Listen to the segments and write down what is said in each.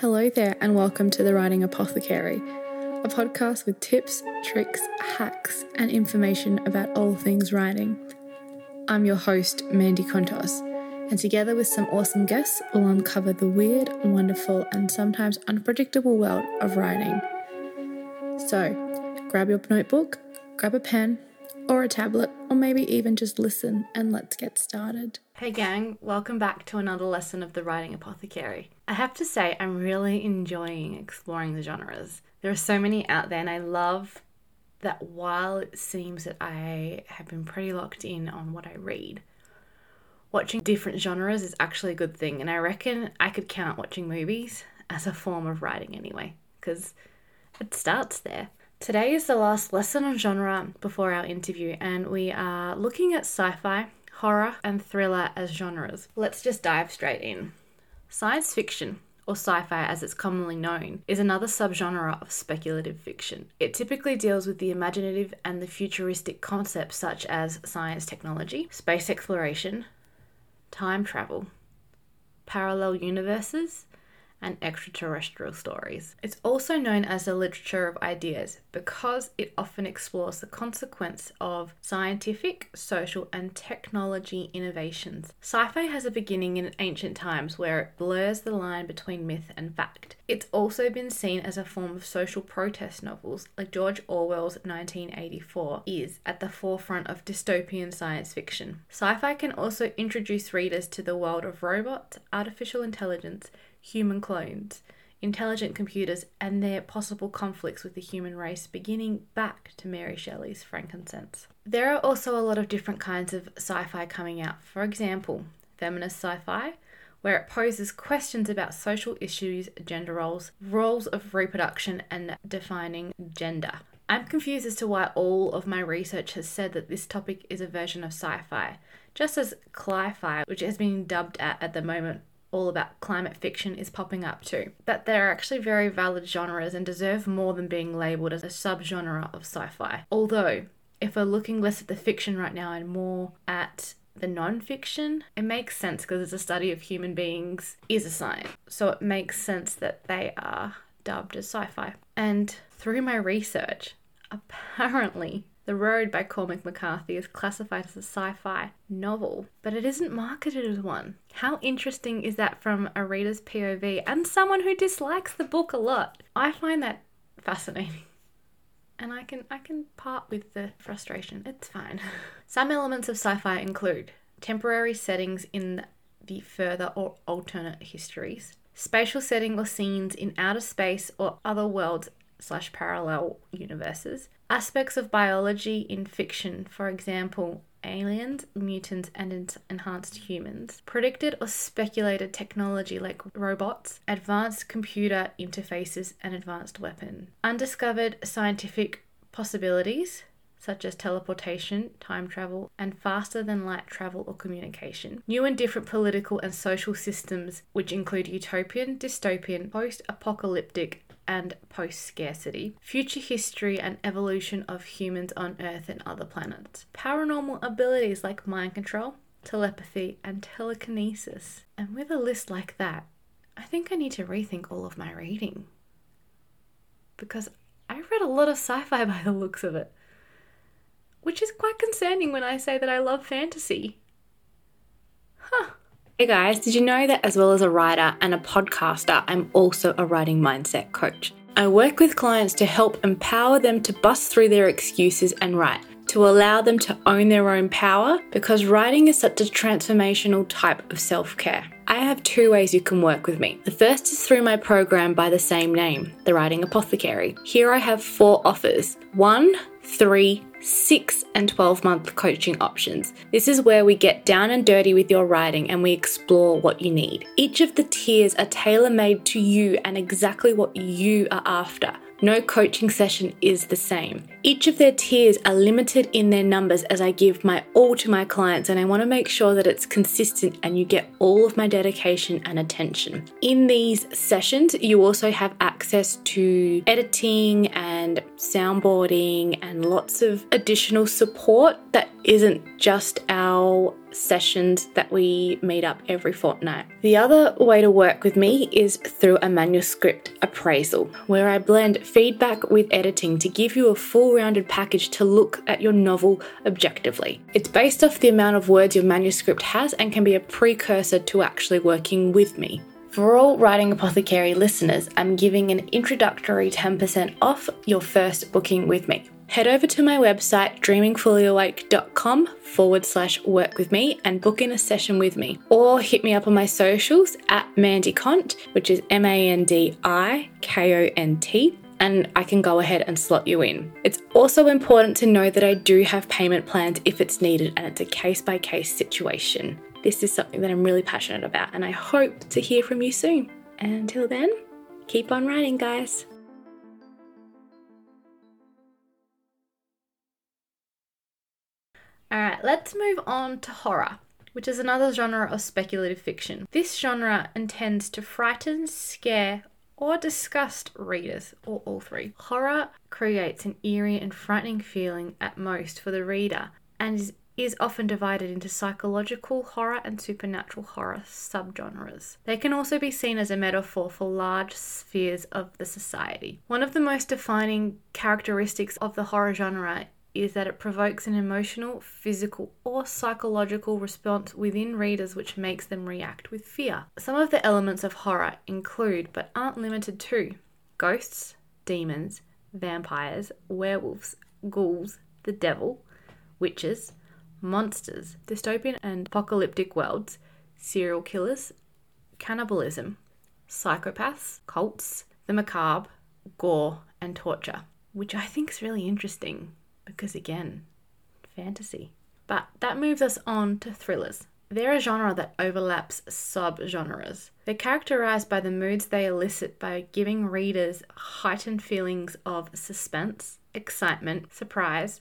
Hello there, and welcome to the Writing Apothecary, a podcast with tips, tricks, hacks, and information about all things writing. I'm your host, Mandy Contos, and together with some awesome guests, we'll uncover the weird, wonderful, and sometimes unpredictable world of writing. So, grab your notebook, grab a pen, or a tablet, or maybe even just listen, and let's get started. Hey, gang, welcome back to another lesson of the Writing Apothecary. I have to say, I'm really enjoying exploring the genres. There are so many out there, and I love that while it seems that I have been pretty locked in on what I read, watching different genres is actually a good thing. And I reckon I could count watching movies as a form of writing anyway, because it starts there. Today is the last lesson on genre before our interview, and we are looking at sci fi, horror, and thriller as genres. Let's just dive straight in. Science fiction, or sci fi as it's commonly known, is another subgenre of speculative fiction. It typically deals with the imaginative and the futuristic concepts such as science technology, space exploration, time travel, parallel universes, and extraterrestrial stories. It's also known as the literature of ideas because it often explores the consequence of scientific, social, and technology innovations. Sci fi has a beginning in ancient times where it blurs the line between myth and fact. It's also been seen as a form of social protest novels, like George Orwell's 1984 is at the forefront of dystopian science fiction. Sci fi can also introduce readers to the world of robots, artificial intelligence, human clones, intelligent computers, and their possible conflicts with the human race, beginning back to Mary Shelley's Frankenstein. There are also a lot of different kinds of sci fi coming out. For example, feminist sci fi, where it poses questions about social issues, gender roles, roles of reproduction, and defining gender. I'm confused as to why all of my research has said that this topic is a version of sci fi, just as cli fi, which has been dubbed at at the moment all about climate fiction is popping up too. That they're actually very valid genres and deserve more than being labelled as a subgenre of sci fi. Although, if we're looking less at the fiction right now and more at the non-fiction, it makes sense because it's a study of human beings is a science. So it makes sense that they are dubbed as sci-fi. And through my research, apparently the Road by Cormac McCarthy is classified as a sci fi novel, but it isn't marketed as one. How interesting is that from a reader's POV and someone who dislikes the book a lot? I find that fascinating. And I can I can part with the frustration. It's fine. Some elements of sci-fi include temporary settings in the further or alternate histories, spatial setting or scenes in outer space or other worlds slash parallel universes, aspects of biology in fiction, for example, aliens, mutants, and enhanced humans, predicted or speculated technology like robots, advanced computer interfaces, and advanced weapons, undiscovered scientific possibilities. Such as teleportation, time travel, and faster than light travel or communication. New and different political and social systems, which include utopian, dystopian, post apocalyptic, and post scarcity, future history and evolution of humans on Earth and other planets, paranormal abilities like mind control, telepathy, and telekinesis. And with a list like that, I think I need to rethink all of my reading. Because I read a lot of sci fi by the looks of it, which is quite concerning when I say that I love fantasy. Hey guys, did you know that as well as a writer and a podcaster, I'm also a writing mindset coach? I work with clients to help empower them to bust through their excuses and write, to allow them to own their own power, because writing is such a transformational type of self care. I have two ways you can work with me. The first is through my program by the same name, The Writing Apothecary. Here I have four offers one, three, 6 and 12 month coaching options. This is where we get down and dirty with your writing and we explore what you need. Each of the tiers are tailor made to you and exactly what you are after. No coaching session is the same. Each of their tiers are limited in their numbers as I give my all to my clients, and I want to make sure that it's consistent and you get all of my dedication and attention. In these sessions, you also have access to editing and soundboarding and lots of additional support that isn't just our sessions that we meet up every fortnight. The other way to work with me is through a manuscript appraisal, where I blend feedback with editing to give you a full rounded package to look at your novel objectively. It's based off the amount of words your manuscript has and can be a precursor to actually working with me. For all Writing Apothecary listeners, I'm giving an introductory 10% off your first booking with me. Head over to my website, dreamingfullyawake.com forward slash work with me and book in a session with me. Or hit me up on my socials at Mandy Kont, which is M A N D I K O N T and I can go ahead and slot you in. It's also important to know that I do have payment plans if it's needed and it's a case by case situation. This is something that I'm really passionate about, and I hope to hear from you soon. And until then, keep on writing, guys. Alright, let's move on to horror, which is another genre of speculative fiction. This genre intends to frighten, scare, or disgust readers, or all three. Horror creates an eerie and frightening feeling at most for the reader and is is often divided into psychological horror and supernatural horror subgenres. They can also be seen as a metaphor for large spheres of the society. One of the most defining characteristics of the horror genre is that it provokes an emotional, physical, or psychological response within readers which makes them react with fear. Some of the elements of horror include, but aren't limited to, ghosts, demons, vampires, werewolves, ghouls, the devil, witches, monsters, dystopian and apocalyptic worlds, serial killers, cannibalism, psychopaths, cults, the macabre, gore, and torture, which I think is really interesting because, again, fantasy. But that moves us on to thrillers. They're a genre that overlaps subgenres. They're characterized by the moods they elicit by giving readers heightened feelings of suspense, excitement, surprise,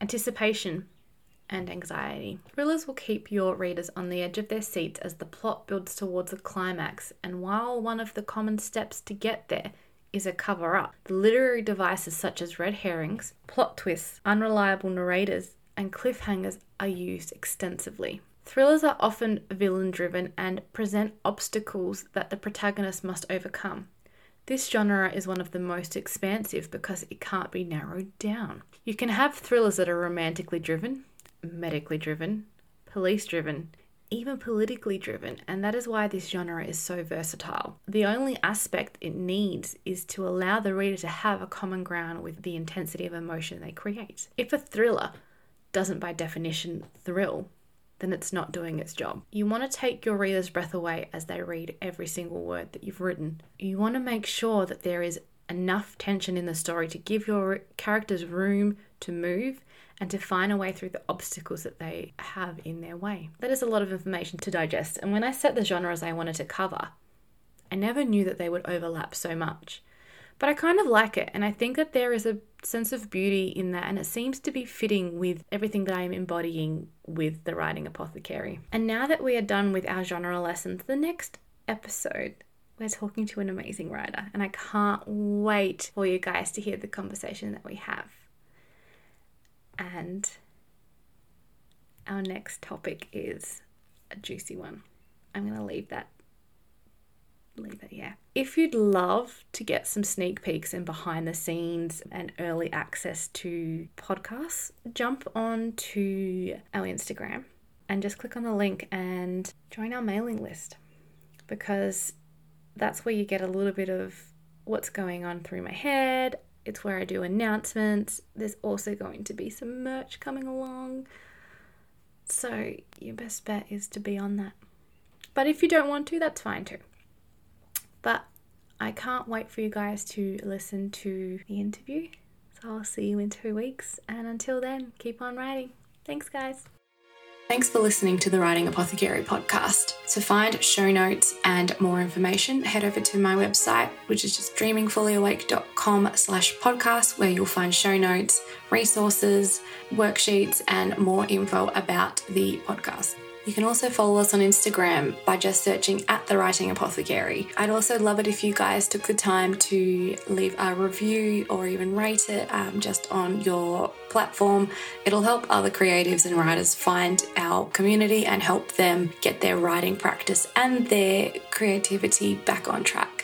anticipation, and anxiety. Thrillers will keep your readers on the edge of their seats as the plot builds towards a climax, and while one of the common steps to get there is a cover up, the literary devices such as red herrings, plot twists, unreliable narrators, and cliffhangers are used extensively. Thrillers are often villain driven and present obstacles that the protagonist must overcome. This genre is one of the most expansive because it can't be narrowed down. You can have thrillers that are romantically driven, medically driven, police driven, even politically driven, and that is why this genre is so versatile. The only aspect it needs is to allow the reader to have a common ground with the intensity of emotion they create. If a thriller doesn't by definition thrill, then it's not doing its job. You want to take your reader's breath away as they read every single word that you've written. You want to make sure that there is enough tension in the story to give your characters room to move and to find a way through the obstacles that they have in their way. That is a lot of information to digest, and when I set the genres I wanted to cover, I never knew that they would overlap so much. But I kind of like it, and I think that there is a sense of beauty in that, and it seems to be fitting with everything that I am embodying with the writing apothecary. And now that we are done with our genre lessons, the next episode we're talking to an amazing writer, and I can't wait for you guys to hear the conversation that we have. And our next topic is a juicy one. I'm going to leave that leave it yeah. If you'd love to get some sneak peeks and behind the scenes and early access to podcasts, jump on to our Instagram and just click on the link and join our mailing list because that's where you get a little bit of what's going on through my head it's where I do announcements. There's also going to be some merch coming along. So, your best bet is to be on that. But if you don't want to, that's fine too. But I can't wait for you guys to listen to the interview. So, I'll see you in two weeks. And until then, keep on writing. Thanks, guys. Thanks for listening to the Writing Apothecary podcast. To find show notes and more information, head over to my website, which is just dreamingfullyawake.com slash podcast, where you'll find show notes, resources, worksheets, and more info about the podcast. You can also follow us on Instagram by just searching at The Writing Apothecary. I'd also love it if you guys took the time to leave a review or even rate it um, just on your platform. It'll help other creatives and writers find our community and help them get their writing practice and their creativity back on track.